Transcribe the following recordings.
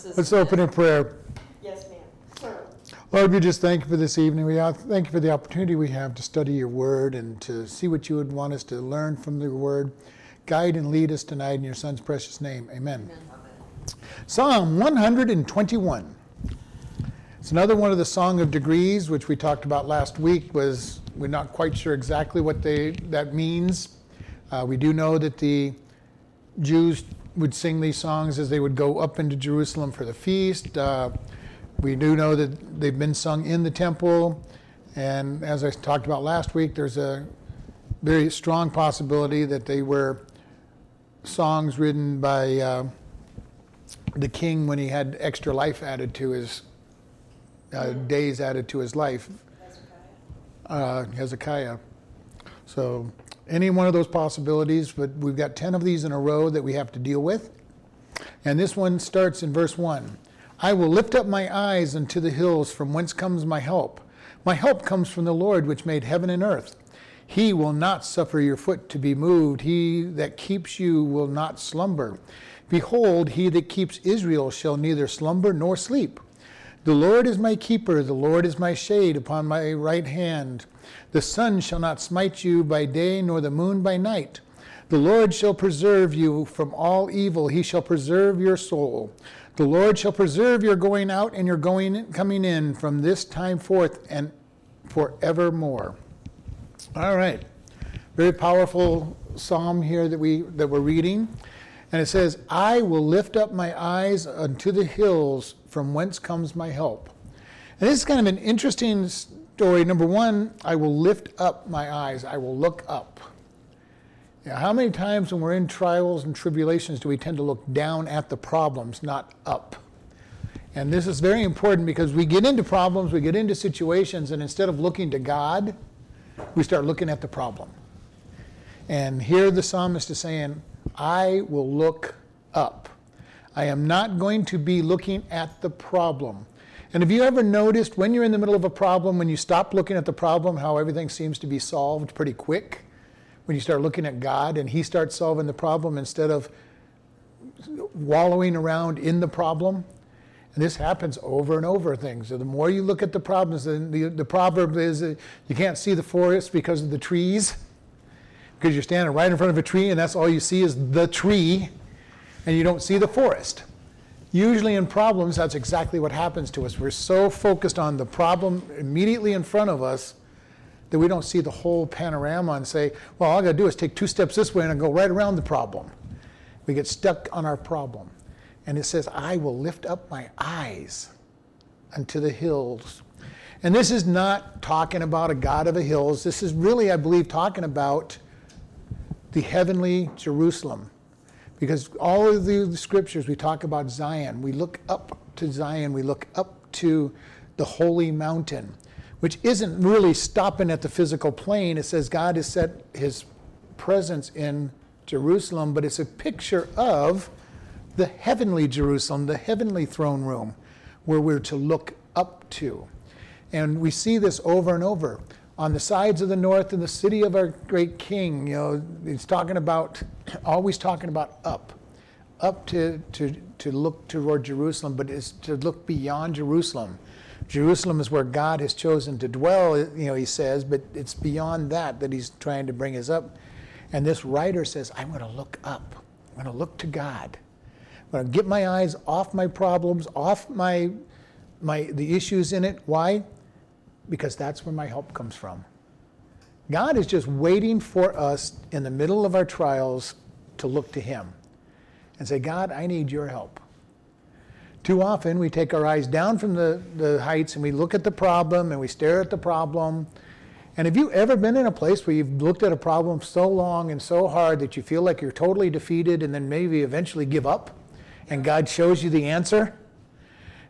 services. Let's open in prayer. Yes, ma'am. Sir. Lord, we just thank you for this evening. We thank you for the opportunity we have to study your word and to see what you would want us to learn from the word. Guide and lead us tonight in your son's precious name. Amen. Amen. Psalm 121. It's another one of the Song of Degrees, which we talked about last week. Was we're not quite sure exactly what they that means. Uh, we do know that the Jews would sing these songs as they would go up into Jerusalem for the feast. Uh, we do know that they've been sung in the temple, and as I talked about last week, there's a very strong possibility that they were songs written by uh, the king when he had extra life added to his uh, days added to his life. Uh, Hezekiah. So any one of those possibilities, but we've got 10 of these in a row that we have to deal with. And this one starts in verse 1. I will lift up my eyes unto the hills from whence comes my help. My help comes from the Lord which made heaven and earth. He will not suffer your foot to be moved. He that keeps you will not slumber. Behold, he that keeps Israel shall neither slumber nor sleep. The Lord is my keeper, the Lord is my shade upon my right hand. The sun shall not smite you by day, nor the moon by night. The Lord shall preserve you from all evil. He shall preserve your soul. The Lord shall preserve your going out and your going coming in from this time forth and forevermore. All right. Very powerful psalm here that we that we're reading. And it says, I will lift up my eyes unto the hills from whence comes my help. And this is kind of an interesting story. Number one, I will lift up my eyes, I will look up. Now, how many times when we're in trials and tribulations do we tend to look down at the problems, not up? And this is very important because we get into problems, we get into situations, and instead of looking to God, we start looking at the problem. And here the psalmist is saying, I will look up. I am not going to be looking at the problem. And have you ever noticed when you're in the middle of a problem, when you stop looking at the problem, how everything seems to be solved pretty quick? When you start looking at God and He starts solving the problem instead of wallowing around in the problem? And this happens over and over things. So the more you look at the problems, the, the, the proverb is you can't see the forest because of the trees, because you're standing right in front of a tree and that's all you see is the tree and you don't see the forest. Usually in problems, that's exactly what happens to us. We're so focused on the problem immediately in front of us that we don't see the whole panorama and say, well, all I got to do is take two steps this way and I go right around the problem. We get stuck on our problem. And it says, I will lift up my eyes unto the hills. And this is not talking about a God of the hills. This is really, I believe, talking about the heavenly Jerusalem because all of the scriptures, we talk about Zion. We look up to Zion, we look up to the holy mountain, which isn't really stopping at the physical plane. It says God has set his presence in Jerusalem, but it's a picture of the heavenly Jerusalem, the heavenly throne room, where we're to look up to. And we see this over and over on the sides of the north in the city of our great king. You know, he's talking about, always talking about up, up to, to, to look toward Jerusalem, but it's to look beyond Jerusalem. Jerusalem is where God has chosen to dwell, you know, he says, but it's beyond that that he's trying to bring us up. And this writer says, I'm going to look up. I'm going to look to God. I'm going to get my eyes off my problems, off my, my the issues in it. Why? Because that's where my help comes from. God is just waiting for us in the middle of our trials to look to Him and say, God, I need your help. Too often we take our eyes down from the, the heights and we look at the problem and we stare at the problem. And have you ever been in a place where you've looked at a problem so long and so hard that you feel like you're totally defeated and then maybe eventually give up and God shows you the answer?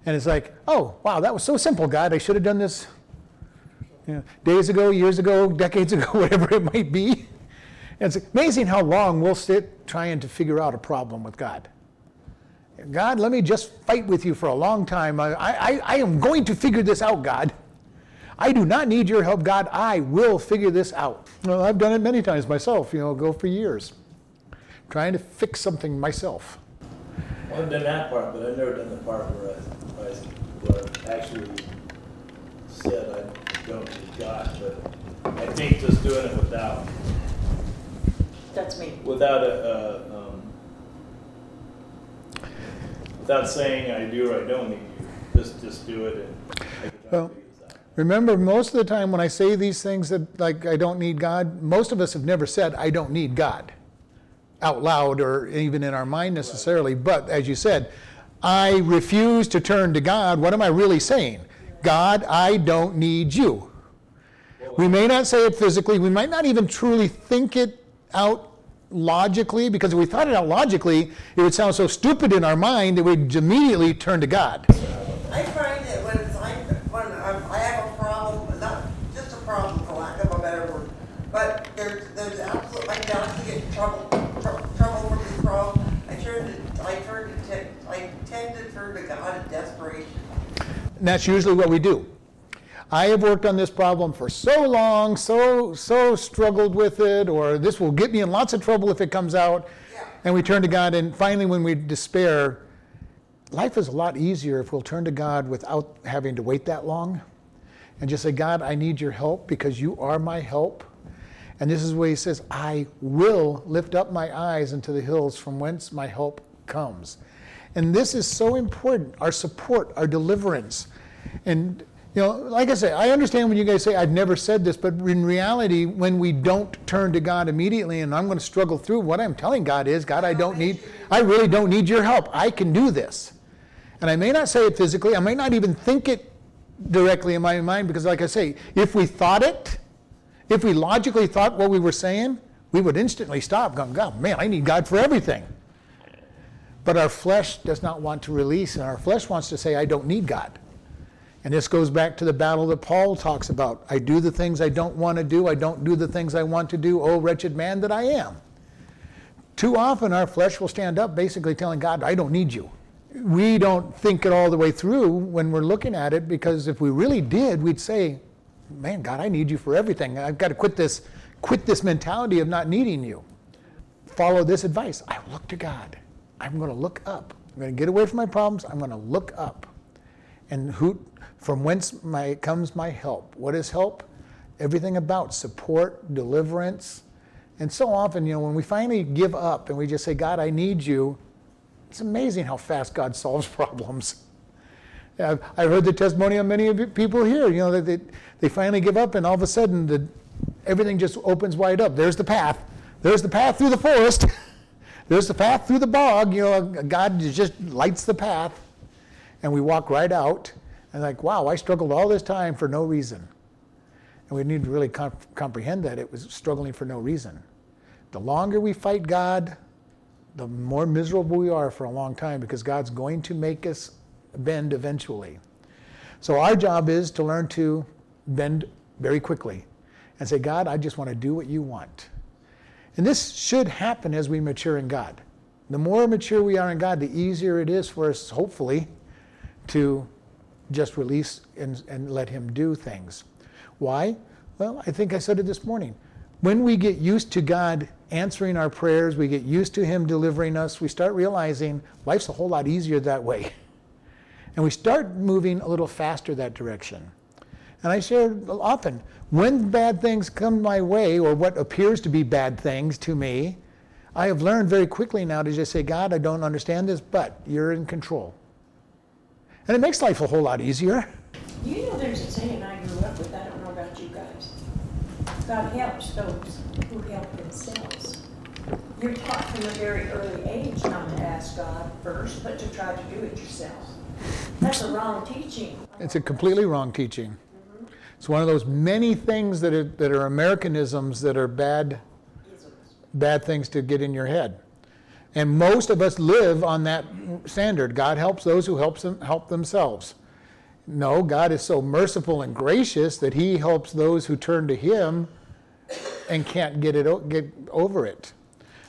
And it's like, oh, wow, that was so simple, God. I should have done this you know, days ago, years ago, decades ago, whatever it might be. And it's amazing how long we'll sit trying to figure out a problem with God. God, let me just fight with you for a long time. I, I, I am going to figure this out, God. I do not need your help, God. I will figure this out. Well, I've done it many times myself, you know, go for years, trying to fix something myself. I've done that part, but I've never done the part where I, I, where I actually said I don't need God, but I think just doing it without, That's me. without a, uh, um, without saying I do or I don't need you, just, just do it and I can Well- figure this out. Remember, most of the time when I say these things that, like, I don't need God, most of us have never said, I don't need God out loud or even in our mind necessarily. But as you said, I refuse to turn to God. What am I really saying? God, I don't need you. We may not say it physically, we might not even truly think it out logically, because if we thought it out logically, it would sound so stupid in our mind that we'd immediately turn to God. I find that when it's like, when I'm- have a problem, not just a problem for lack of a better word, but there's, there's absolute, like doubts to get trouble, tr- trouble from this problem, I turn to, I turn to, I tend to turn to God in desperation. And that's usually what we do. I have worked on this problem for so long, so so struggled with it, or this will get me in lots of trouble if it comes out. Yeah. And we turn to God, and finally, when we despair, life is a lot easier if we'll turn to God without having to wait that long, and just say, God, I need your help because you are my help. And this is where He says, I will lift up my eyes into the hills from whence my help comes. And this is so important our support, our deliverance. And, you know, like I say, I understand when you guys say, I've never said this, but in reality, when we don't turn to God immediately and I'm going to struggle through, what I'm telling God is, God, I don't need, I really don't need your help. I can do this. And I may not say it physically, I may not even think it directly in my mind, because, like I say, if we thought it, if we logically thought what we were saying, we would instantly stop, going, God, man, I need God for everything. But our flesh does not want to release, and our flesh wants to say, I don't need God. And this goes back to the battle that Paul talks about. I do the things I don't want to do, I don't do the things I want to do, oh wretched man that I am. Too often our flesh will stand up basically telling God, I don't need you. We don't think it all the way through when we're looking at it because if we really did, we'd say, Man, God, I need you for everything. I've got to quit this, quit this mentality of not needing you. Follow this advice. I look to God. I'm going to look up. I'm going to get away from my problems. I'm going to look up. And who, from whence my, comes my help? What is help? Everything about support, deliverance. And so often, you know, when we finally give up and we just say, God, I need you, it's amazing how fast God solves problems. I've, heard the testimony of many of people here, you know, that they, they finally give up and all of a sudden the, everything just opens wide up. There's the path. There's the path through the forest. There's the path through the bog. You know, God just lights the path and we walk right out and like, wow, I struggled all this time for no reason. And we need to really comp- comprehend that it was struggling for no reason. The longer we fight God, the more miserable we are for a long time because God's going to make us bend eventually. So our job is to learn to bend very quickly and say, God, I just want to do what you want. And this should happen as we mature in God. The more mature we are in God, the easier it is for us, hopefully, to just release and, and let Him do things. Why? Well, I think I said it this morning. When we get used to God answering our prayers, we get used to Him delivering us, we start realizing life's a whole lot easier that way. And we start moving a little faster that direction. And I share often when bad things come my way, or what appears to be bad things to me, I have learned very quickly now to just say, God, I don't understand this, but you're in control. And it makes life a whole lot easier. You know, there's a saying I grew up with, I don't know about you guys. God helps those who help themselves. You're taught from a very early age not to ask God first, but to try to do it yourself. That's a wrong teaching. It's a completely wrong teaching. Mm-hmm. It's one of those many things that are, that are Americanisms that are bad, bad things to get in your head. And most of us live on that standard. God helps those who helps them, help themselves. No, God is so merciful and gracious that He helps those who turn to Him and can't get it get over it.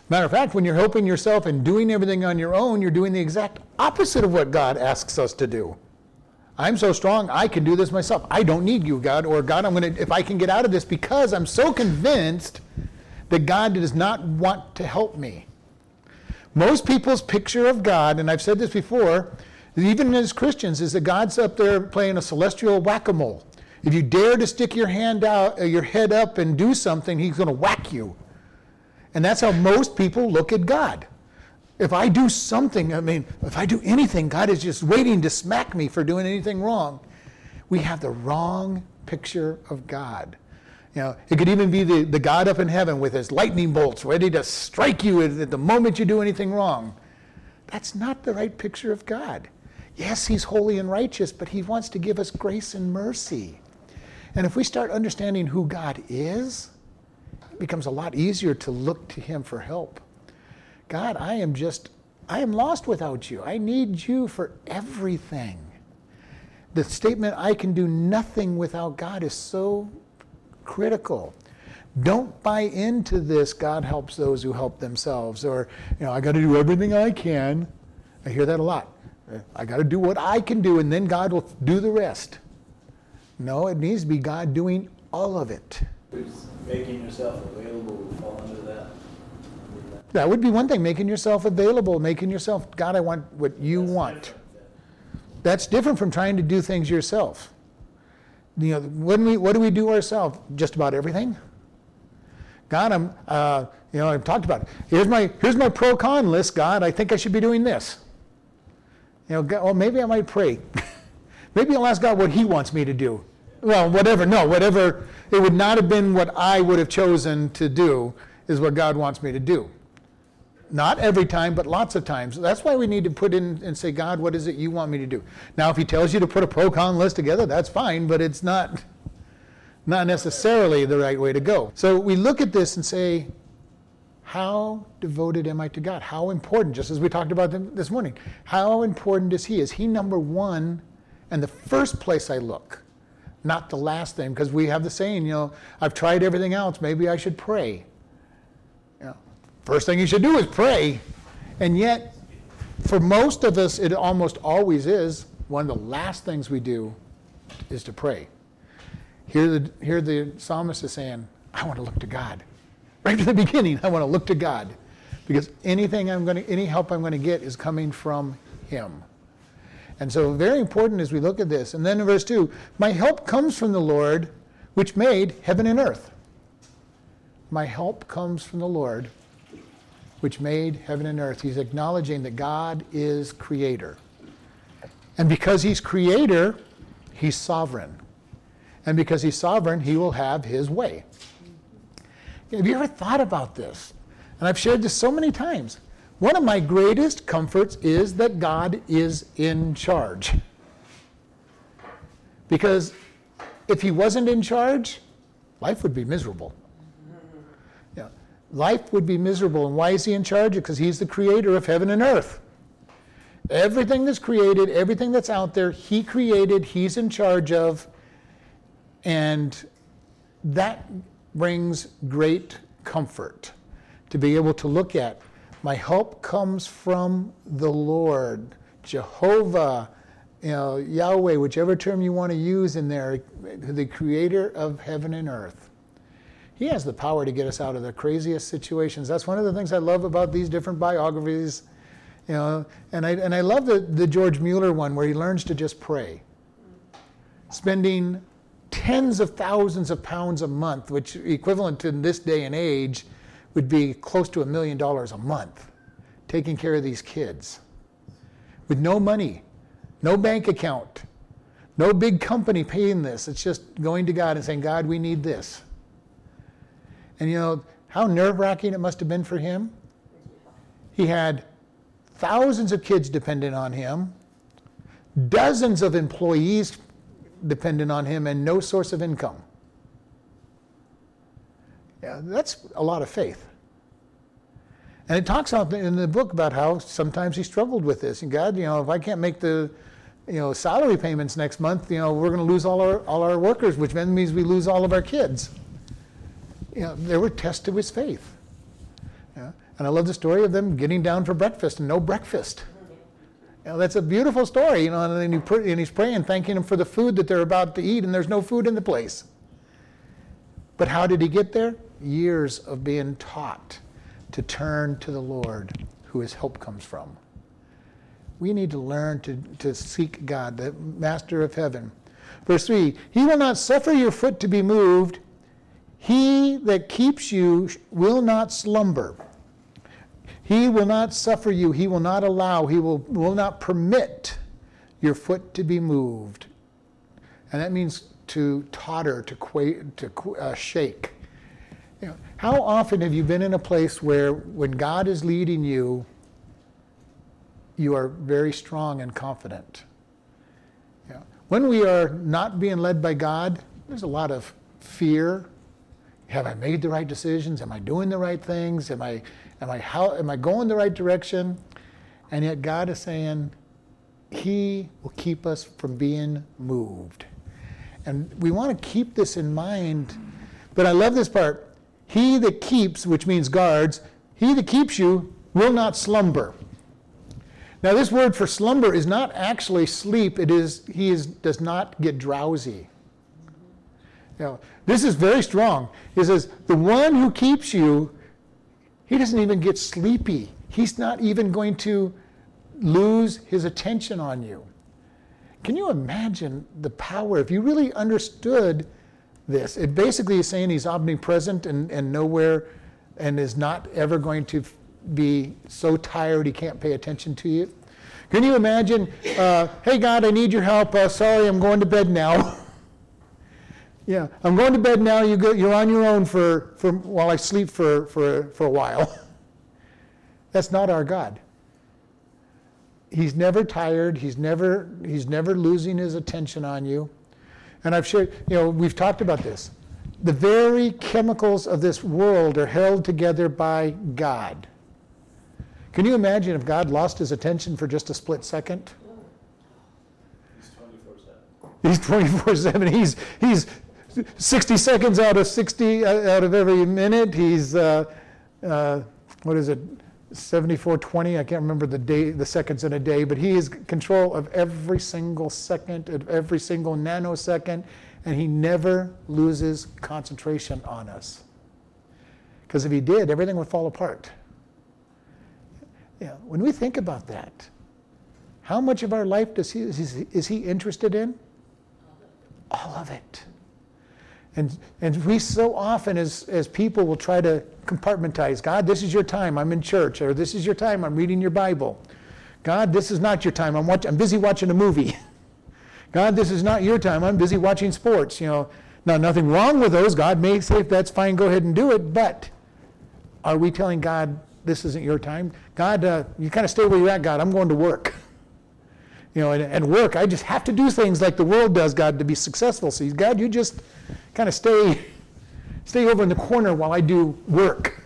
Matter of fact, when you're helping yourself and doing everything on your own, you're doing the exact opposite of what God asks us to do. I'm so strong, I can do this myself. I don't need you, God, or God, I'm going to if I can get out of this because I'm so convinced that God does not want to help me. Most people's picture of God, and I've said this before, even as Christians, is that God's up there playing a celestial whack-a-mole. If you dare to stick your hand out, uh, your head up and do something, he's going to whack you. And that's how most people look at God. If I do something, I mean, if I do anything, God is just waiting to smack me for doing anything wrong. We have the wrong picture of God. You know, it could even be the, the God up in heaven with his lightning bolts ready to strike you at, the moment you do anything wrong. That's not the right picture of God. Yes, he's holy and righteous, but he wants to give us grace and mercy. And if we start understanding who God is, it becomes a lot easier to look to him for help. God, I am just, I am lost without you. I need you for everything. The statement, I can do nothing without God, is so critical. Don't buy into this, God helps those who help themselves, or, you know, I got to do everything I can. I hear that a lot. I got to do what I can do, and then God will do the rest. No, it needs to be God doing all of it. Making yourself available would fall under that. That would be one thing, making yourself available, making yourself, God, I want what you That's want. different. That's different from trying to do things yourself. You know, when we, what do we do ourselves? Just about everything. God, I'm, uh, you know, I've talked about it. Here's my, here's my pro con list, God. I think I should be doing this. You know, God, well, maybe I might pray. maybe I'll ask God what He wants me to do. Well, whatever, no, whatever. It would not have been what I would have chosen to do, is what God wants me to do. Not every time, but lots of times. That's why we need to put in and say, God, what is it you want me to do? Now, if He tells you to put a pro con list together, that's fine, but it's not, not necessarily the right way to go. So we look at this and say, how devoted am I to God? How important, just as we talked about this morning, how important is He? Is He number one and the first place I look, not the last thing? Because we have the saying, you know, I've tried everything else, maybe I should pray. First thing you should do is pray. And yet, for most of us, it almost always is one of the last things we do is to pray. Here the, here the psalmist is saying, I want to look to God. Right from the beginning, I want to look to God. Because anything I'm going to, any help I'm going to get is coming from Him. And so, very important as we look at this. And then in verse 2 My help comes from the Lord, which made heaven and earth. My help comes from the Lord, which made heaven and earth. He's acknowledging that God is creator. And because He's creator, He's sovereign. And because He's sovereign, He will have His way. Have you ever thought about this? And I've shared this so many times. One of my greatest comforts is that God is in charge. Because if He wasn't in charge, life would be miserable. Life would be miserable. And why is He in charge? Because He's the creator of heaven and earth. Everything that's created, everything that's out there, He created, He's in charge of. And that brings great comfort to be able to look at. My help comes from the Lord, Jehovah, you know, Yahweh, whichever term you want to use in there, the creator of heaven and earth. He has the power to get us out of the craziest situations. That's one of the things I love about these different biographies. You know, and I, and I love the, the George Mueller one where he learns to just pray. Spending tens of thousands of pounds a month, which equivalent to in this day and age would be close to a million dollars a month, taking care of these kids with no money, no bank account, no big company paying this. It's just going to God and saying, God, we need this. And you know how nerve wracking it must have been for him? He had thousands of kids dependent on him, dozens of employees dependent on him and no source of income. Yeah, that's a lot of faith. And it talks in the book about how sometimes he struggled with this. And God, you know, if I can't make the, you know, salary payments next month, you know, we're going to lose all our all our workers, which then means we lose all of our kids. You know, there were tests to his faith. Yeah? And I love the story of them getting down for breakfast and no breakfast. You know, that's a beautiful story, you know, and, you and he's praying, thanking him for the food that they're about to eat, and there's no food in the place. But how did he get there? Years of being taught to turn to the Lord, who his help comes from. We need to learn to, to seek God, the master of heaven. Verse 3 He will not suffer your foot to be moved. He that keeps you will not slumber. He will not suffer you. He will not allow. He will, will not permit your foot to be moved. And that means to totter, to, quake, to uh, shake. You know, how often have you been in a place where when God is leading you, you are very strong and confident? You know, when we are not being led by God, there's a lot of fear. Have I made the right decisions? Am I doing the right things? Am I, am I, how, am I going the right direction? And yet God is saying, He will keep us from being moved. And we want to keep this in mind. But I love this part. He that keeps, which means guards, he that keeps you will not slumber. Now, this word for slumber is not actually sleep, it is he is, does not get drowsy. Now, this is very strong. He says, The one who keeps you, he doesn't even get sleepy. He's not even going to lose his attention on you. Can you imagine the power? If you really understood this, it basically is saying he's omnipresent and, and nowhere and is not ever going to be so tired he can't pay attention to you. Can you imagine, uh, hey God, I need your help. Uh, sorry, I'm going to bed now. yeah, I'm going to bed now. You go, you're on your own for, for while I sleep for, for, for a while. That's not our God he's never tired. He's never, he's never losing his attention on you. And I've shared, you know, we've talked about this. The very chemicals of this world are held together by God. Can you imagine if God lost his attention for just a split second? He's 24 7. He's 24 7. He's, he's 60 seconds out of 60 uh, out of every minute. He's, uh, uh, what is it, 7420, I can't remember the day, the seconds in a day, but he is control of every single second, of every single nanosecond, and he never loses concentration on us. Because if he did, everything would fall apart. Yeah, when we think about that, how much of our life does he, is, he, is he interested in? All of it. And, and we so often, as, as people, will try to compartmentize God, this is your time, I'm in church, or this is your time, I'm reading your Bible. God, this is not your time, I'm, watch, I'm busy watching a movie. God, this is not your time, I'm busy watching sports. You know, now, nothing wrong with those. God may say, if that's fine, go ahead and do it. But are we telling God, this isn't your time? God, uh, you kind of stay where you're at, God. I'm going to work. You know, and, and work, I just have to do things like the world does, God, to be successful. So, God, you just kind of stay, stay over in the corner while I do work.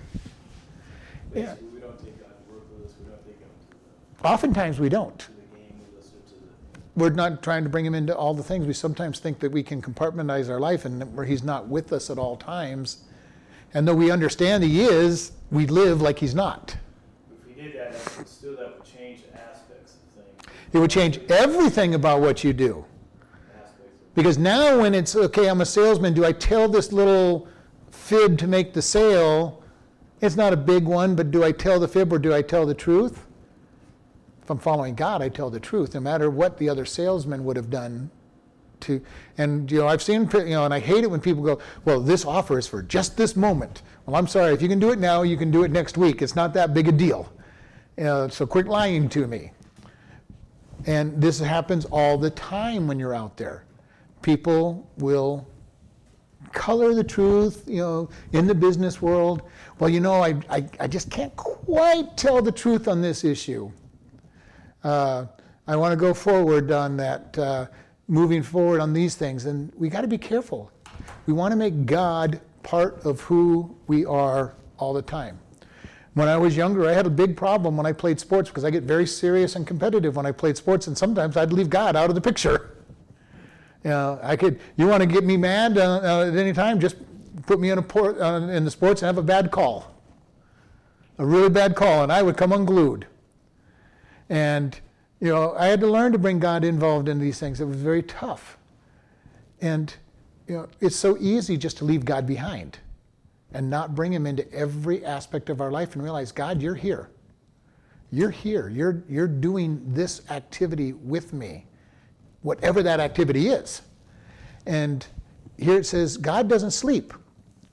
Yeah. we don't take God to work with us. We don't take Him Oftentimes we don't. To the game with us or to the. We're not trying to bring Him into all the things. We sometimes think that we can compartmentalize our life and where He's not with us at all times. And though we understand He is, we live like He's not. If we did that, still that would change aspects of things. It would change everything about what you do. Because now, when it's okay, I'm a salesman, do I tell this little fib to make the sale? It's not a big one, but do I tell the fib or do I tell the truth? If I'm following God, I tell the truth, no matter what the other salesman would have done. To, and you know, I've seen, you know, and I hate it when people go, "Well, this offer is for just this moment." Well, I'm sorry. If you can do it now, you can do it next week. It's not that big a deal. Know, so quit lying to me. And this happens all the time when you're out there people will color the truth, you know, in the business world. Well, you know, I, I, I just can't quite tell the truth on this issue. Uh, I want to go forward on that, uh, moving forward on these things. And we got to be careful. We want to make God part of who we are all the time. When I was younger, I had a big problem when I played sports because I get very serious and competitive when I played sports, and sometimes I'd leave God out of the picture. You know, I could. You want to get me mad uh, uh, at any time? Just put me in a port, uh, in the sports and have a bad call, a really bad call, and I would come unglued. And you know, I had to learn to bring God involved in these things. It was very tough. And you know, it's so easy just to leave God behind and not bring him into every aspect of our life and realize, God, you're here. You're here. You're, you're doing this activity with me, whatever that activity is. And here it says, God doesn't sleep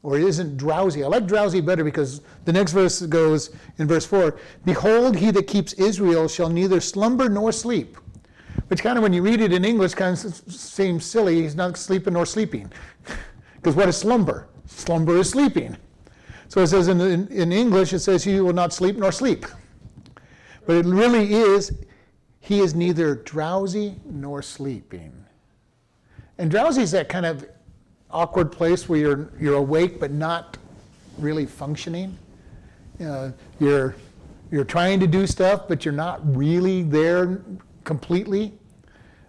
or isn't drowsy. I like drowsy better because the next verse goes in verse 4 Behold, he that keeps Israel shall neither slumber nor sleep. Which kind of, when you read it in English, kind of seems silly. He's not sleeping nor sleeping. Because what is slumber? Slumber is sleeping. So it says in, in, in, English, it says, He will not sleep nor sleep. But it really is, He is neither drowsy nor sleeping. And drowsy is that kind of awkward place where you're, you're awake but not really functioning. Know, you're, you're trying to do stuff, but you're not really there completely.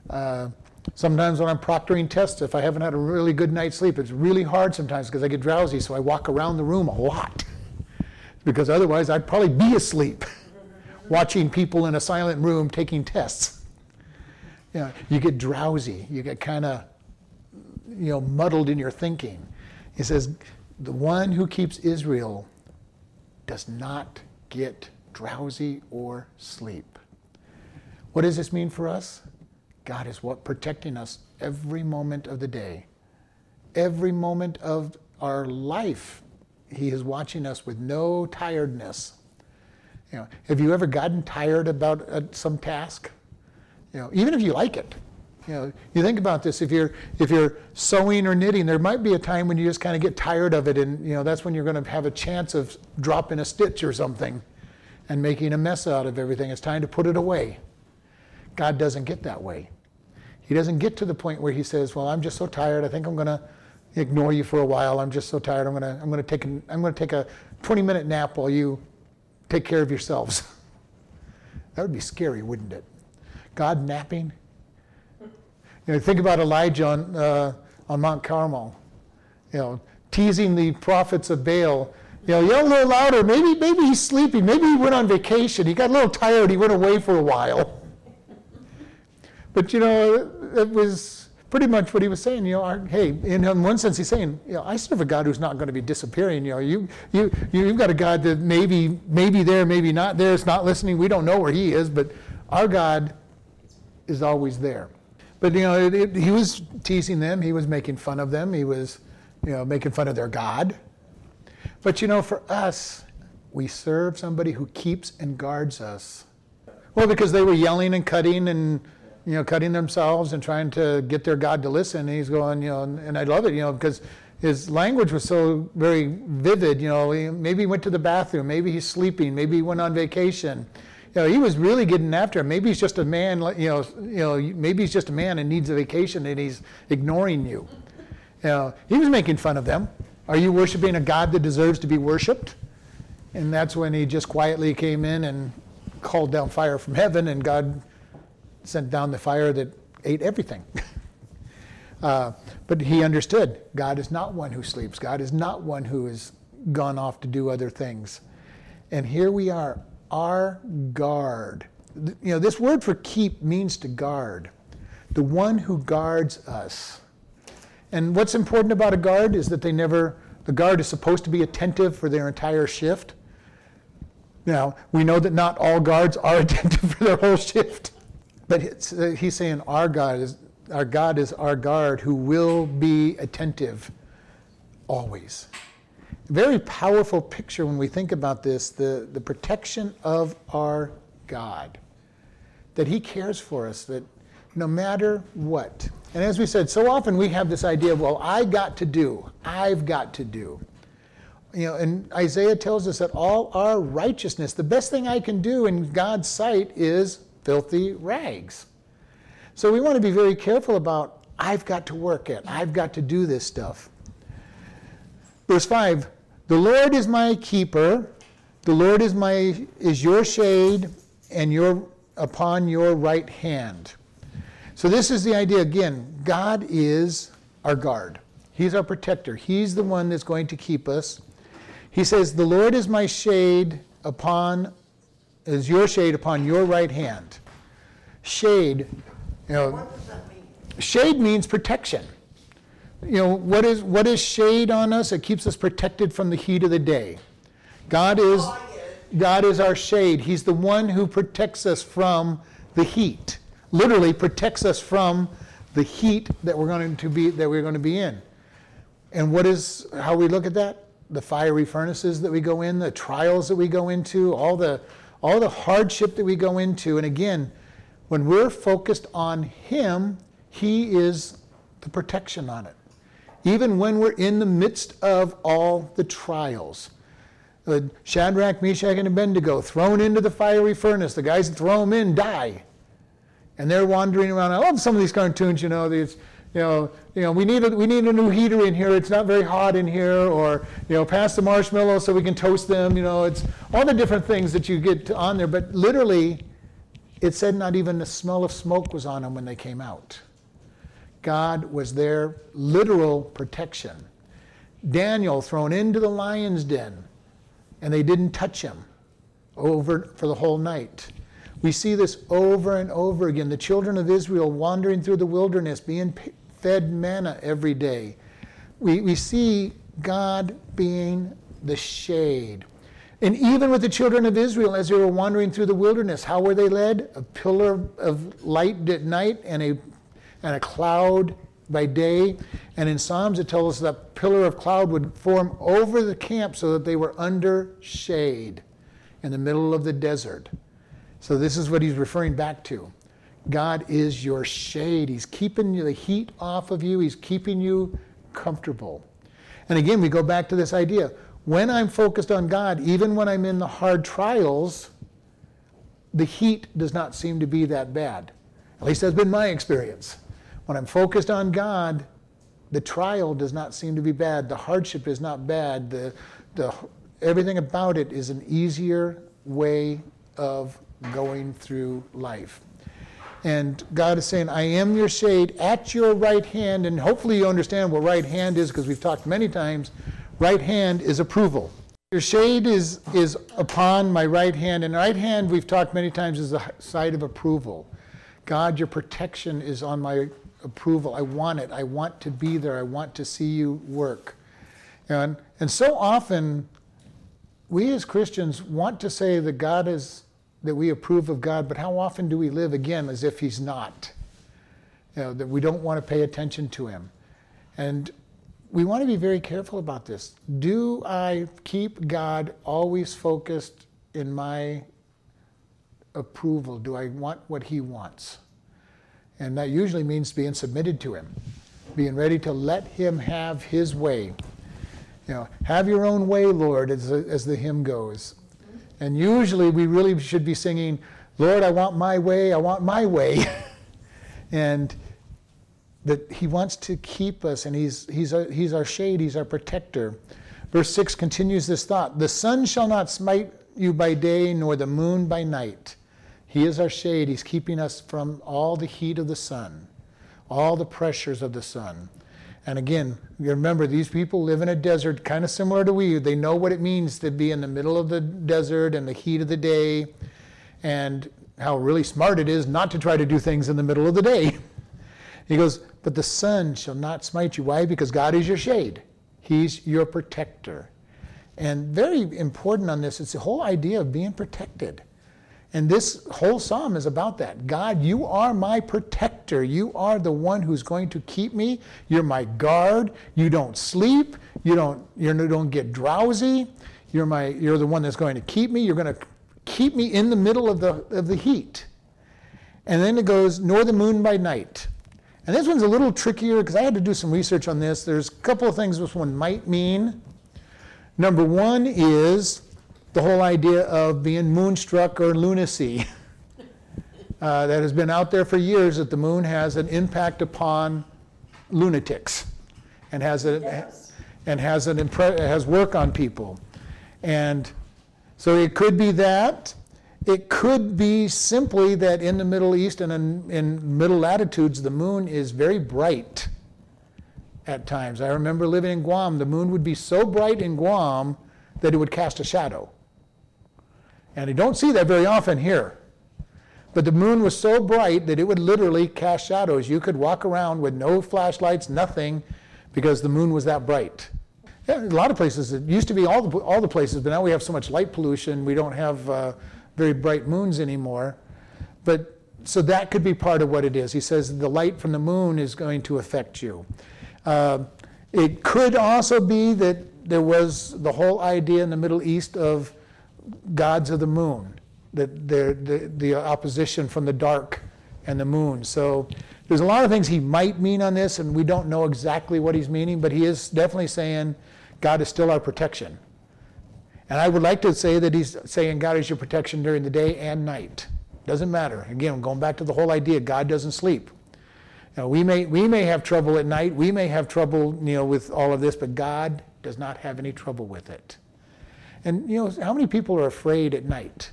Uh, sometimes when I'm proctoring tests, if I haven't had a really good night's sleep, it's really hard sometimes because I get drowsy, so I walk around the room a lot. because otherwise, I'd probably be asleep watching people in a silent room taking tests. You, know, you get drowsy, you get kind of you know, muddled in your thinking. He says, the one who keeps Israel does not get drowsy or sleep. What does this mean for us? God is what protecting us every moment of the day. Every moment of our life, He is watching us with no tiredness. You know, have you ever gotten tired about uh, some task? You know, even if you like it, you know, you think about this. If you're if you're sewing or knitting, there might be a time when you just kind of get tired of it, and you know that's when you're going to have a chance of dropping a stitch or something, and making a mess out of everything. It's time to put it away. God doesn't get that way. He doesn't get to the point where he says, "Well, I'm just so tired. I think I'm going to ignore you for a while. I'm just so tired. I'm going to I'm going to take going to take a 20 minute nap while you take care of yourselves." that would be scary, wouldn't it? God napping you know, think about Elijah on, uh, on Mount Carmel, you know, teasing the prophets of Baal. You know, yell a little louder. Maybe, maybe he's sleeping. Maybe he went on vacation. He got a little tired. He went away for a while. But you know, it was pretty much what he was saying. You know, hey, in one sense, he's saying, you know, I serve a God who's not going to be disappearing. You know, you you you've got a God that maybe maybe there, maybe not there. It's not listening. We don't know where he is, but our God is always there. But you know, it, it, he was teasing them. He was making fun of them. He was, you know, making fun of their God. But you know, for us, we serve somebody who keeps and guards us. Well, because they were yelling and cutting and you know, cutting themselves and trying to get their God to listen. And he's going, you know, and, and I love it, you know, because his language was so very vivid. You know, maybe he went to the bathroom, maybe he's sleeping, maybe he went on vacation you know, he was really getting after him. Maybe he's just a man, you know, you know, maybe he's just a man and needs a vacation and he's ignoring you. You know, he was making fun of them. Are you worshiping a God that deserves to be worshiped? And that's when he just quietly came in and called down fire from heaven, and God sent down the fire that ate everything. uh, but he understood God is not one who sleeps, God is not one who has gone off to do other things. And here we are our guard. You know, this word for keep means to guard, the one who guards us. And what's important about a guard is that they never, the guard is supposed to be attentive for their entire shift. Now, we know that not all guards are attentive for their whole shift, but uh, he's saying our God is our God is our guard who will be attentive always very powerful picture when we think about this the, the protection of our God. That He cares for us, that no matter what. And as we said, so often we have this idea of, well, I got to do, I've got to do. You know, and Isaiah tells us that all our righteousness, the best thing I can do in God's sight is filthy rags. So we want to be very careful about, I've got to work it, I've got to do this stuff. Verse 5 The Lord is my keeper, the Lord is, my, is your shade and your, upon your right hand. So, this is the idea again God is our guard, He's our protector, He's the one that's going to keep us. He says, The Lord is my shade upon, is your shade upon your right hand. Shade, you know, What does that mean? shade means protection you know, what is, what is shade on us? It keeps us protected from the heat of the day. God oh, is, Oh, I get it. God is our shade. He's the one who protects us from the heat. Literally protects us from the heat that we're going to be that we're going to be in. And what is how we look at that? The fiery furnaces that we go in, the trials that we go into, all the all the hardship that we go into. And again, when we're focused on him, he is the protection on it. Even when we're in the midst of all the trials. Uh, Shadrach, Meshach, and Abednego thrown into the fiery furnace. The guys that throw them in die. And they're wandering around. I love some of these cartoons, you know, these, you know, you know, we need a, we need a new heater in here. It's not very hot in here, or you know, pass the marshmallows so we can toast them. You know, it's all the different things that you get on there. But literally, it said not even the smell of smoke was on them when they came out. God was their literal protection. Daniel thrown into the lion's den, and they didn't touch him over for the whole night. We see this over and over again. The children of Israel wandering through the wilderness, being fed manna every day. We, we see God being the shade. And even with the children of Israel, as they were wandering through the wilderness, how were they led? A pillar of light at night and a, and a cloud by day. And in Psalms, it tells us that pillar of cloud would form over the camp so that they were under shade in the middle of the desert. So this is what he's referring back to. God is your shade. He's keeping the heat off of you, He's keeping you comfortable. And again, we go back to this idea. When I'm focused on God, even when I'm in the hard trials, the heat does not seem to be that bad. At least that's been my experience. When I'm focused on God, the trial does not seem to be bad. The hardship is not bad. The, the, everything about it is an easier way of going through life. And God is saying, I am your shade at your right hand. And hopefully you understand what right hand is because we've talked many times. Right hand is approval. Your shade is, is upon my right hand. And right hand, we've talked many times, is the side of approval. God, your protection is on my approval. I want it. I want to be there. I want to see you work. And, and so often, we as Christians want to say that God is that we approve of God, but how often do we live again as if He's not? You know, that we don't want to pay attention to Him. And we want to be very careful about this. Do I keep God always focused in my approval? Do I want what He wants? And that usually means being submitted to Him, being ready to let Him have His way. You know, have your own way, Lord, as, the, as the hymn goes. And usually we really should be singing, Lord, I want my way, I want my way. and that he wants to keep us, and he's, he's, our, he's our shade, he's our protector. Verse 6 continues this thought The sun shall not smite you by day, nor the moon by night. He is our shade, he's keeping us from all the heat of the sun, all the pressures of the sun. And again, you remember these people live in a desert kind of similar to we. They know what it means to be in the middle of the desert and the heat of the day, and how really smart it is not to try to do things in the middle of the day. he goes, But the sun shall not smite you. Why? Because God is your shade, He's your protector. And very important on this, it's the whole idea of being protected. And this whole psalm is about that. God, you are my protector. You are the one who's going to keep me. You're my guard. You don't sleep. You don't, you don't get drowsy. You're, my, you're the one that's going to keep me. You're going to keep me in the middle of the, of the heat. And then it goes, nor the moon by night. And this one's a little trickier because I had to do some research on this. There's a couple of things this one might mean. Number one is the whole idea of being moonstruck or lunacy. Uh, that has been out there for years that the moon has an impact upon lunatics and has a, Yes. and has an impre- has work on people. And so it could be that. It could be simply that in the Middle East and in, in middle latitudes, the moon is very bright at times. I remember living in Guam, the moon would be so bright in Guam that it would cast a shadow. And you don't see that very often here. But the moon was so bright that it would literally cast shadows. You could walk around with no flashlights, nothing, because the moon was that bright. Yeah, a lot of places. It used to be all the all the places, but now we have so much light pollution. We don't have uh, very bright moons anymore. But so that could be part of what it is. He says the light from the moon is going to affect you. Uh, it could also be that there was the whole idea in the Middle East of gods of the moon, that the, the opposition from the dark and the moon. So there's a lot of things he might mean on this, and we don't know exactly what he's meaning, but he is definitely saying God is still our protection. And I would like to say that he's saying God is your protection during the day and night. Doesn't matter. Again, going back to the whole idea, God doesn't sleep. Now, we may we may have trouble at night. We may have trouble, you know, with all of this, but God does not have any trouble with it. And you know, how many people are afraid at night?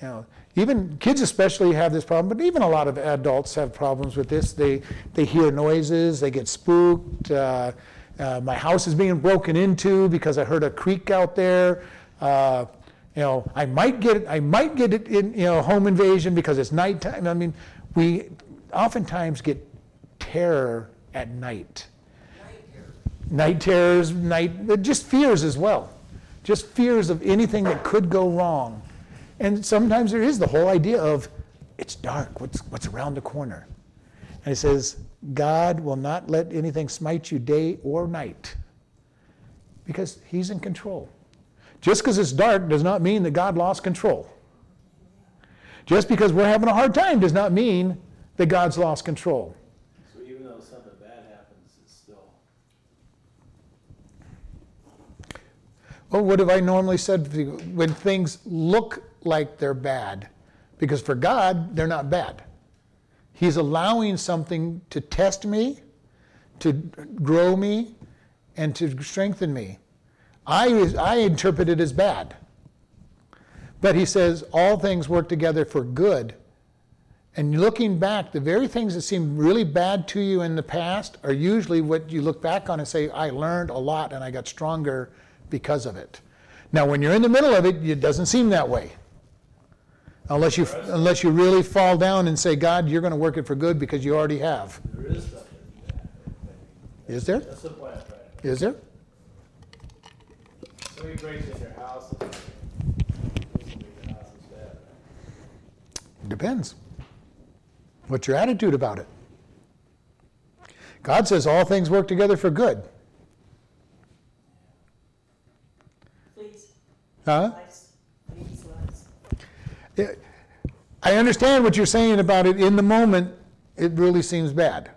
You know, even kids especially have this problem, but even a lot of adults have problems with this. They they hear noises, they get spooked. Uh, uh, my house is being broken into because I heard a creak out there. Uh, you know, I might get I might get it in you know home invasion because it's nighttime. I mean, we oftentimes get terror at night. Night terrors, night just fears as well. Just fears of anything that could go wrong. And sometimes there is the whole idea of it's dark, what's what's around the corner? And he says, God will not let anything smite you day or night. Because he's in control. Just because it's dark does not mean that God lost control. Just because we're having a hard time does not mean that God's lost control. So even though something bad happens, it's still, Well, what have I normally said when things look like they're bad? Because for God, they're not bad. He's allowing something to test me, to grow me, and to strengthen me. I, I interpret it as bad. But he says all things work together for good. And looking back, the very things that seem really bad to you in the past are usually what you look back on and say, I learned a lot and I got stronger because of it. Now, when you're in the middle of it, it doesn't seem that way. Unless you, unless you really fall down and say, God, you're going to work it for good because you already have. there is stuff. Is there? That's the point I'm to make. Is there? Somebody breaks in your house and somebody in your house is. Depends. What's your attitude about it? God says all things work together for good. Huh? lights, please, lights. Yeah, I understand what you're saying about it. In the moment, it really seems bad.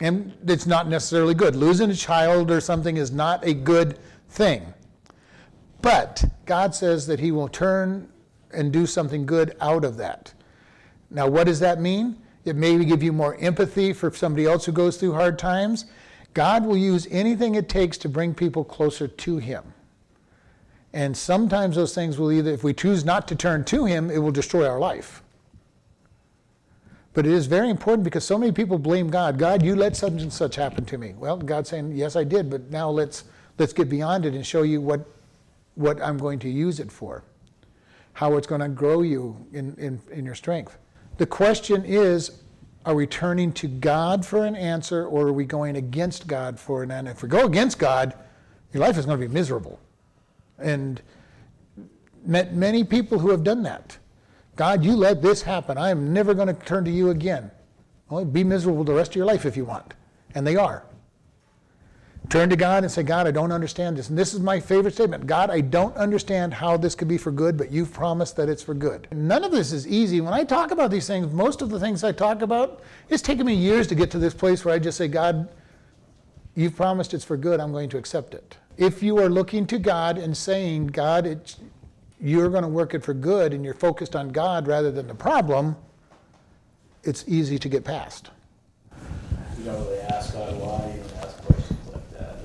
And it's not necessarily good. Losing a child or something is not a good thing. But God says that He will turn and do something good out of that. Now, what does that mean? It may give you more empathy for somebody else who goes through hard times. God will use anything it takes to bring people closer to Him. And sometimes those things will either, if we choose not to turn to Him, it will destroy our life. But it is very important because so many people blame God. God, you let such and such happen to me. Well, God's saying, yes, I did, but now let's let's get beyond it and show you what what I'm going to use it for, how it's going to grow you in, in, in your strength. The question is, are we turning to God for an answer or are we going against God for an answer? If we go against God, your life is going to be miserable. And met many people who have done that. God, you let this happen. I am never going to turn to you again. Well, be miserable the rest of your life if you want. And they are. Turn to God and say, God, I don't understand this. And this is my favorite statement God, I don't understand how this could be for good, but you've promised that it's for good. None of this is easy. When I talk about these things, most of the things I talk about, it's taken me years to get to this place where I just say, God, you've promised it's for good. I'm going to accept it. If you are looking to God and saying, God, it's, you're going to work it for good and you're focused on God rather than the problem, it's easy to get past. You don't really ask God why, you don't ask questions like that.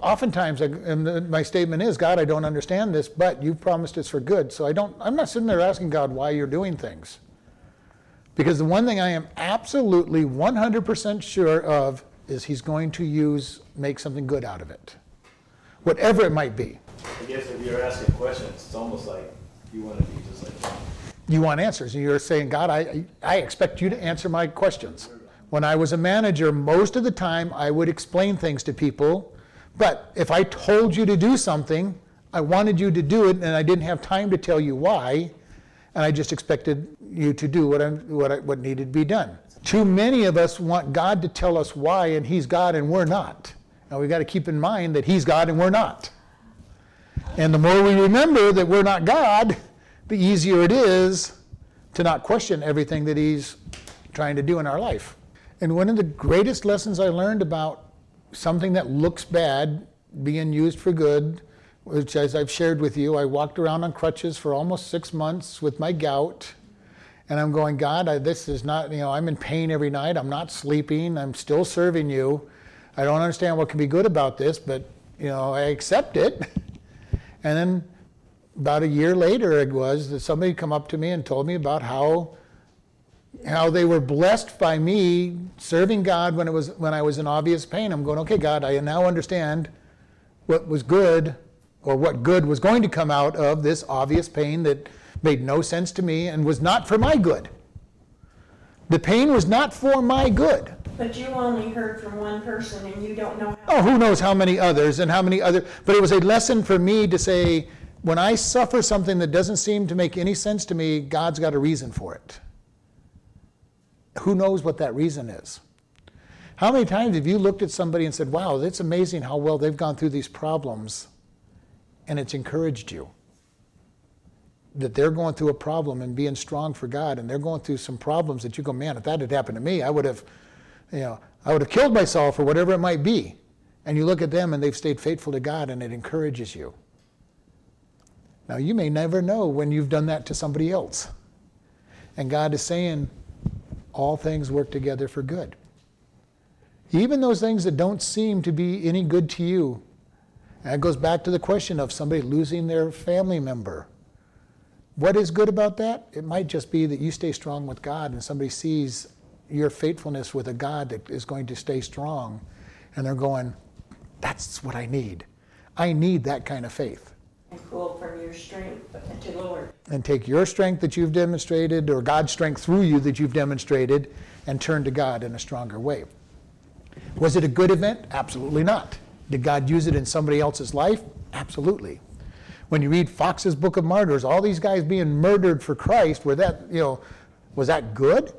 Oftentimes, I, and the- my statement is, God, I don't understand this, but you've promised it's for good. So I don't, I'm not sitting there asking God why you're doing things. Because the one thing I am absolutely 100% sure of is He's going to use, make something good out of it. Whatever it might be. I guess if you're asking questions, it's almost like you want to be just like, God. you want answers. And you're saying, God, I, I expect you to answer my questions. When I was a manager, most of the time I would explain things to people, But if I told you to do something, I wanted you to do it, and I didn't have time to tell you why, and I just expected you to do what, what, I, what needed to be done. Too many of us want God to tell us why, and He's God and we're not. Now we've got to keep in mind that He's God and we're not. And the more we remember that we're not God, the easier it is to not question everything that He's trying to do in our life. And one of the greatest lessons I learned about something that looks bad being used for good, which, as I've shared with you, I walked around on crutches for almost six months with my gout. And I'm going, God, I, this is not, you know, I'm in pain every night. I'm not sleeping. I'm still serving you. I don't understand what can be good about this, but, you know, I accept it. And then about a year later, it was that somebody come up to me and told me about how how they were blessed by me serving God when it was when I was in obvious pain. I'm going, okay, God, I now understand what was good or what good was going to come out of this obvious pain that made no sense to me and was not for my good. The pain was not for my good. But you only heard from one person and you don't know how. Oh, who knows how many others and how many other, but it was a lesson for me to say, when I suffer something that doesn't seem to make any sense to me, God's got a reason for it. Who knows what that reason is? How many times have you looked at somebody and said, wow, it's amazing how well they've gone through these problems, and it's encouraged you? That they're going through a problem and being strong for God, and they're going through some problems that you go, man, if that had happened to me, I would have, you know, I would have killed myself or whatever it might be. And you look at them and they've stayed faithful to God, and it encourages you. Now, you may never know when you've done that to somebody else. And God is saying, all things work together for good. Even those things that don't seem to be any good to you. And that goes back to the question of somebody losing their family member. What is good about that? It might just be that you stay strong with God and somebody sees your faithfulness with a God that is going to stay strong. And they're going, that's what I need. I need that kind of faith. And pull from your strength to the Lord. And take your strength that you've demonstrated, or God's strength through you that you've demonstrated, and turn to God in a stronger way. Was it a good event? Absolutely not. Did God use it in somebody else's life? Absolutely. When you read Fox's Book of Martyrs, all these guys being murdered for Christ, were that, you know, was that good?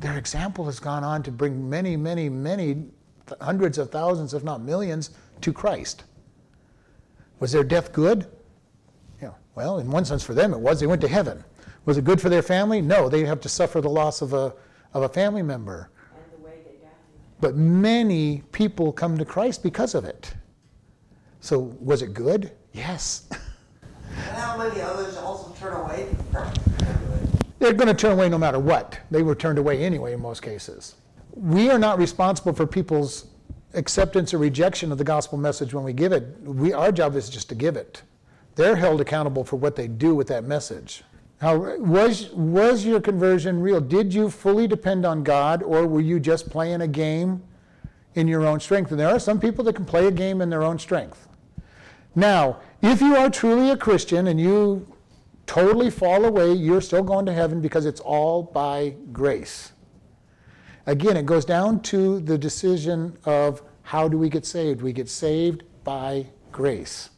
Their example has gone on to bring many, many, many hundreds of thousands, if not millions, to Christ. Was their death good? Yeah, well, in one sense for them it was. They went to heaven. Was it good for their family? No, they have to suffer the loss of a, of a family member. And the way they died. But many people come to Christ because of it. So was it good? Yes. And how many others also turn away from They're going to turn away no matter what. They were turned away anyway in most cases. We are not responsible for people's acceptance or rejection of the gospel message when we give it. We, our job is just to give it. They're held accountable for what they do with that message. Now, was, was your conversion real? Did you fully depend on God, or were you just playing a game in your own strength? And there are some people that can play a game in their own strength. Now, if you are truly a Christian and you totally fall away, you're still going to heaven because it's all by grace. Again, it goes down to the decision of how do we get saved? We get saved by grace.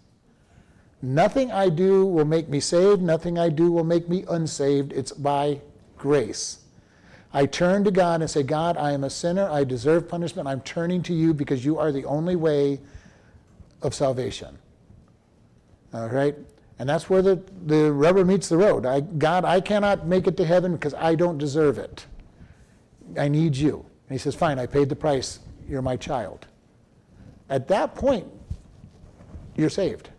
Nothing I do will make me saved, nothing I do will make me unsaved. It's by grace. I turn to God and say, God, I am a sinner. I deserve punishment. I'm turning to you because you are the only way of salvation. All right? And that's where the, the rubber meets the road. I, God, I cannot make it to heaven because I don't deserve it. I need you. And he says, Fine, I paid the price. You're my child. At that point, you're saved.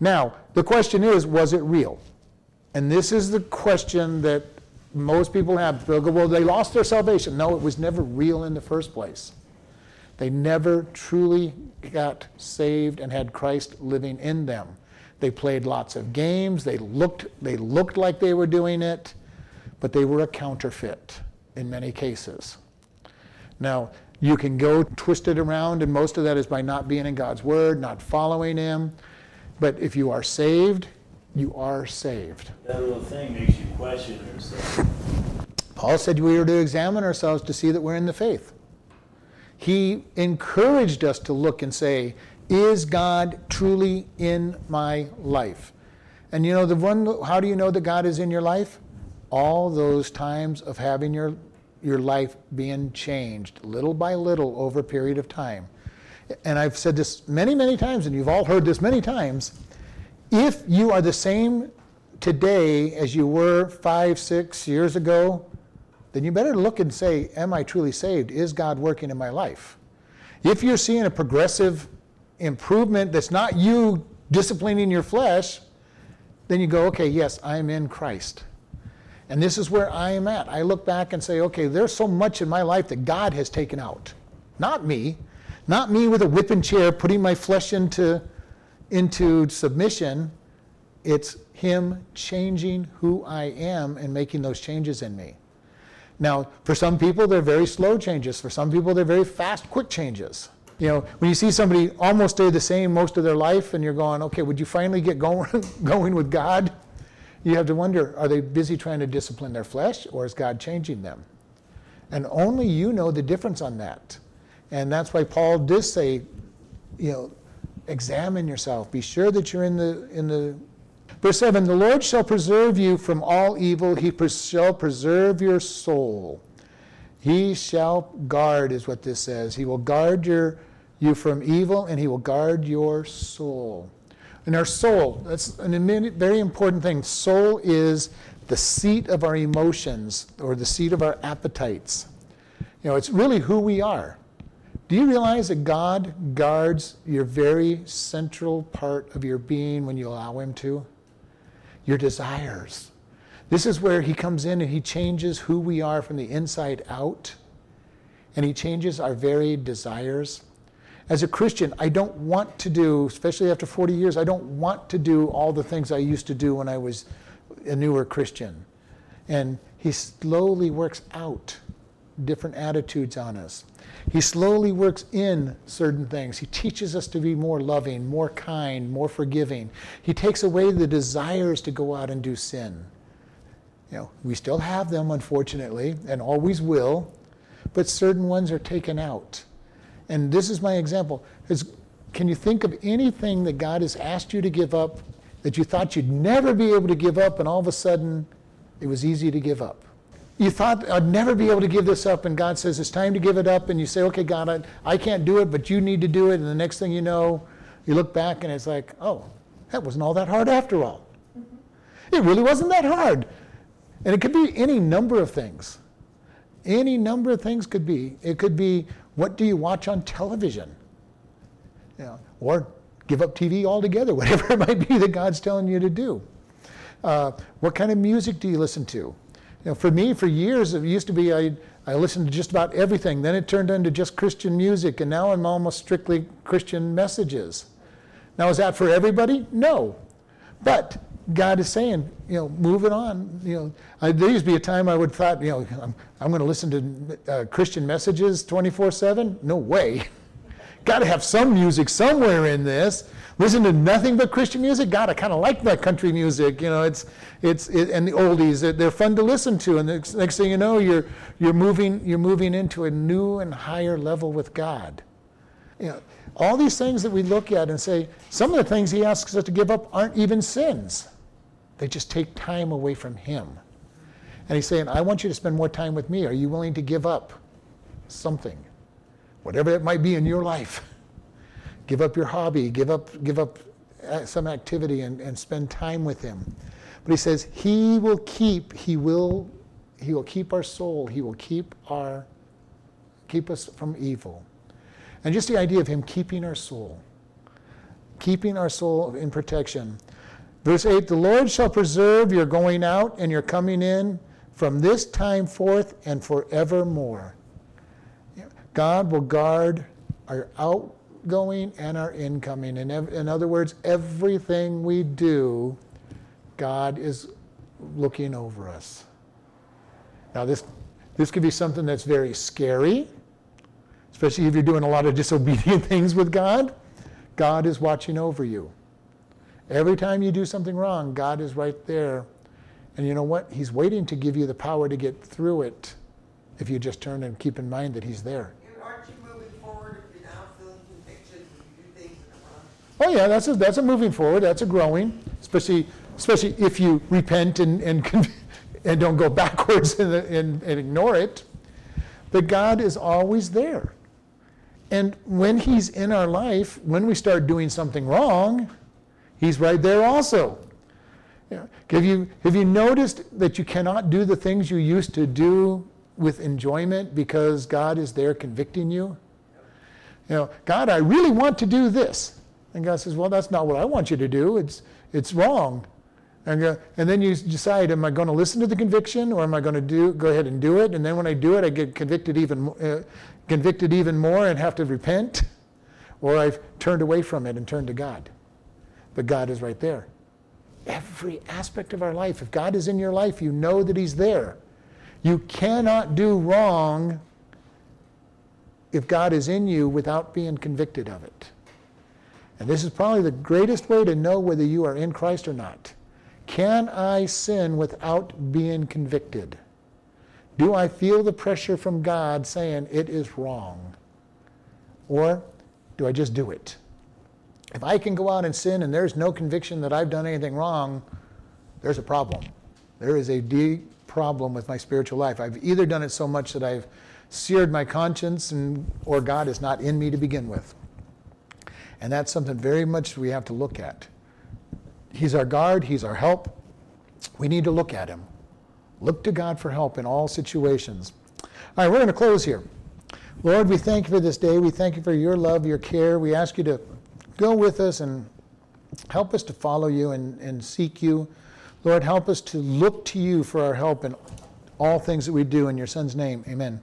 Now, the question is, was it real? And this is the question that most people have. They'll go, well, they lost their salvation. No, it was never real in the first place. They never truly got saved and had Christ living in them. They played lots of games. They looked, they looked like they were doing it, but they were a counterfeit in many cases. Now, you can go twist it around, and most of that is by not being in God's Word, not following Him. But if you are saved, you are saved. That little thing makes you question yourself. Paul said we are to examine ourselves to see that we're in the faith. He encouraged us to look and say, Is God truly in my life? And you know, the one, how do you know that God is in your life? All those times of having your, your life being changed little by little over a period of time. And I've said this many, many times, and you've all heard this many times. If you are the same today as you were five, six years ago, then you better look and say, Am I truly saved? Is God working in my life? If you're seeing a progressive improvement that's not you disciplining your flesh, then you go, Okay, yes, I'm in Christ. And this is where I am at. I look back and say, Okay, there's so much in my life that God has taken out. Not me. Not me with a whipping chair putting my flesh into, into submission. It's Him changing who I am and making those changes in me. Now, for some people, they're very slow changes. For some people, they're very fast, quick changes. You know, when you see somebody almost stay the same most of their life and you're going, okay, would you finally get going, going with God? You have to wonder, are they busy trying to discipline their flesh or is God changing them? And only you know the difference on that. And that's why Paul does say, you know, examine yourself. Be sure that you're in the in the Verse 7 The Lord shall preserve you from all evil, he pres- shall preserve your soul. He shall guard, is what this says. He will guard your, you from evil, and he will guard your soul. And our soul, that's a very important thing. Soul is the seat of our emotions or the seat of our appetites. You know, it's really who we are. Do you realize that God guards your very central part of your being when you allow Him to? Your desires. This is where He comes in and He changes who we are from the inside out, and He changes our very desires. As a Christian, I don't want to do, especially after 40 years, I don't want to do all the things I used to do when I was a newer Christian. And He slowly works out different attitudes on us. He slowly works in certain things. He teaches us to be more loving, more kind, more forgiving. He takes away the desires to go out and do sin. You know, we still have them, unfortunately, and always will, but certain ones are taken out. And this is my example. Is, can you think of anything that God has asked you to give up that you thought you'd never be able to give up, and all of a sudden it was easy to give up? You thought I'd never be able to give this up, and God says it's time to give it up, and you say, okay, God, I, I can't do it, but you need to do it. And the next thing you know, you look back and it's like, oh, that wasn't all that hard after all. Mm-hmm. It really wasn't that hard. And it could be any number of things. Any number of things could be. It could be, what do you watch on television? You know, or give up TV altogether, whatever it might be that God's telling you to do. Uh, what kind of music do you listen to? Know, for me, for years, it used to be I, I listened to just about everything. Then it turned into just Christian music, and now I'm almost strictly Christian messages. Now, is that for everybody? No. But God is saying, you know, move it on. You know, I, there used to be a time I would thought, you know, I'm, I'm going to listen to uh, Christian messages 24/7. No way. Got to have some music somewhere in this listen to nothing but Christian music. God, I kind of like that country music. You know, it's it's it, and the oldies. They're fun to listen to. And the next, thing you know, you're you're moving you're moving into a new and higher level with God. You know, all these things that we look at and say, some of the things He asks us to give up aren't even sins. They just take time away from Him. And He's saying, I want you to spend more time with me. Are you willing to give up something, whatever it might be in your life? Give up your hobby, give up, give up uh, some activity and, and spend time with him. But he says, He will keep, He will, He will keep our soul, He will keep our keep us from evil. And just the idea of him keeping our soul, keeping our soul in protection. Verse 8 The Lord shall preserve your going out and your coming in from this time forth and forevermore. God will guard our outgoing and our incoming. In, in other words, everything we do, God is looking over us. Now, this, this could be something that's very scary, especially if you're doing a lot of disobedient things with God. God is watching over you. Every time you do something wrong, God is right there. And you know what? He's waiting to give you the power to get through it if you just turn and keep in mind that He's there. Aren't you moving Oh yeah, that's a, that's a moving forward. That's a growing, especially especially if you repent and and, and don't go backwards and, and, and ignore it. But God is always there, and when He's in our life, when we start doing something wrong, He's right there also. Have you have you noticed that you cannot do the things you used to do with enjoyment because God is there convicting you? You know, God, I really want to do this. And God says, Well, that's not what I want you to do. It's, it's wrong. And, go, and then you decide, Am I going to listen to the conviction or am I going to do, go ahead and do it? And then when I do it, I get convicted even, uh, convicted even more and have to repent. Or I've turned away from it and turned to God. But God is right there. Every aspect of our life, if God is in your life, you know that He's there. You cannot do wrong if God is in you without being convicted of it. And this is probably the greatest way to know whether you are in Christ or not. Can I sin without being convicted? Do I feel the pressure from God saying it is wrong? Or do I just do it? If I can go out and sin and there's no conviction that I've done anything wrong, there's a problem. There is a deep problem with my spiritual life. I've either done it so much that I've seared my conscience and or God is not in me to begin with. And that's something very much we have to look at. He's our guard, he's our help. We need to look at him. Look to God for help in all situations. All right, we're going to close here. Lord, we thank you for this day. We thank you for your love, your care. We ask you to go with us and help us to follow you and, and seek you. Lord, help us to look to you for our help in all things that we do. In your Son's name, amen.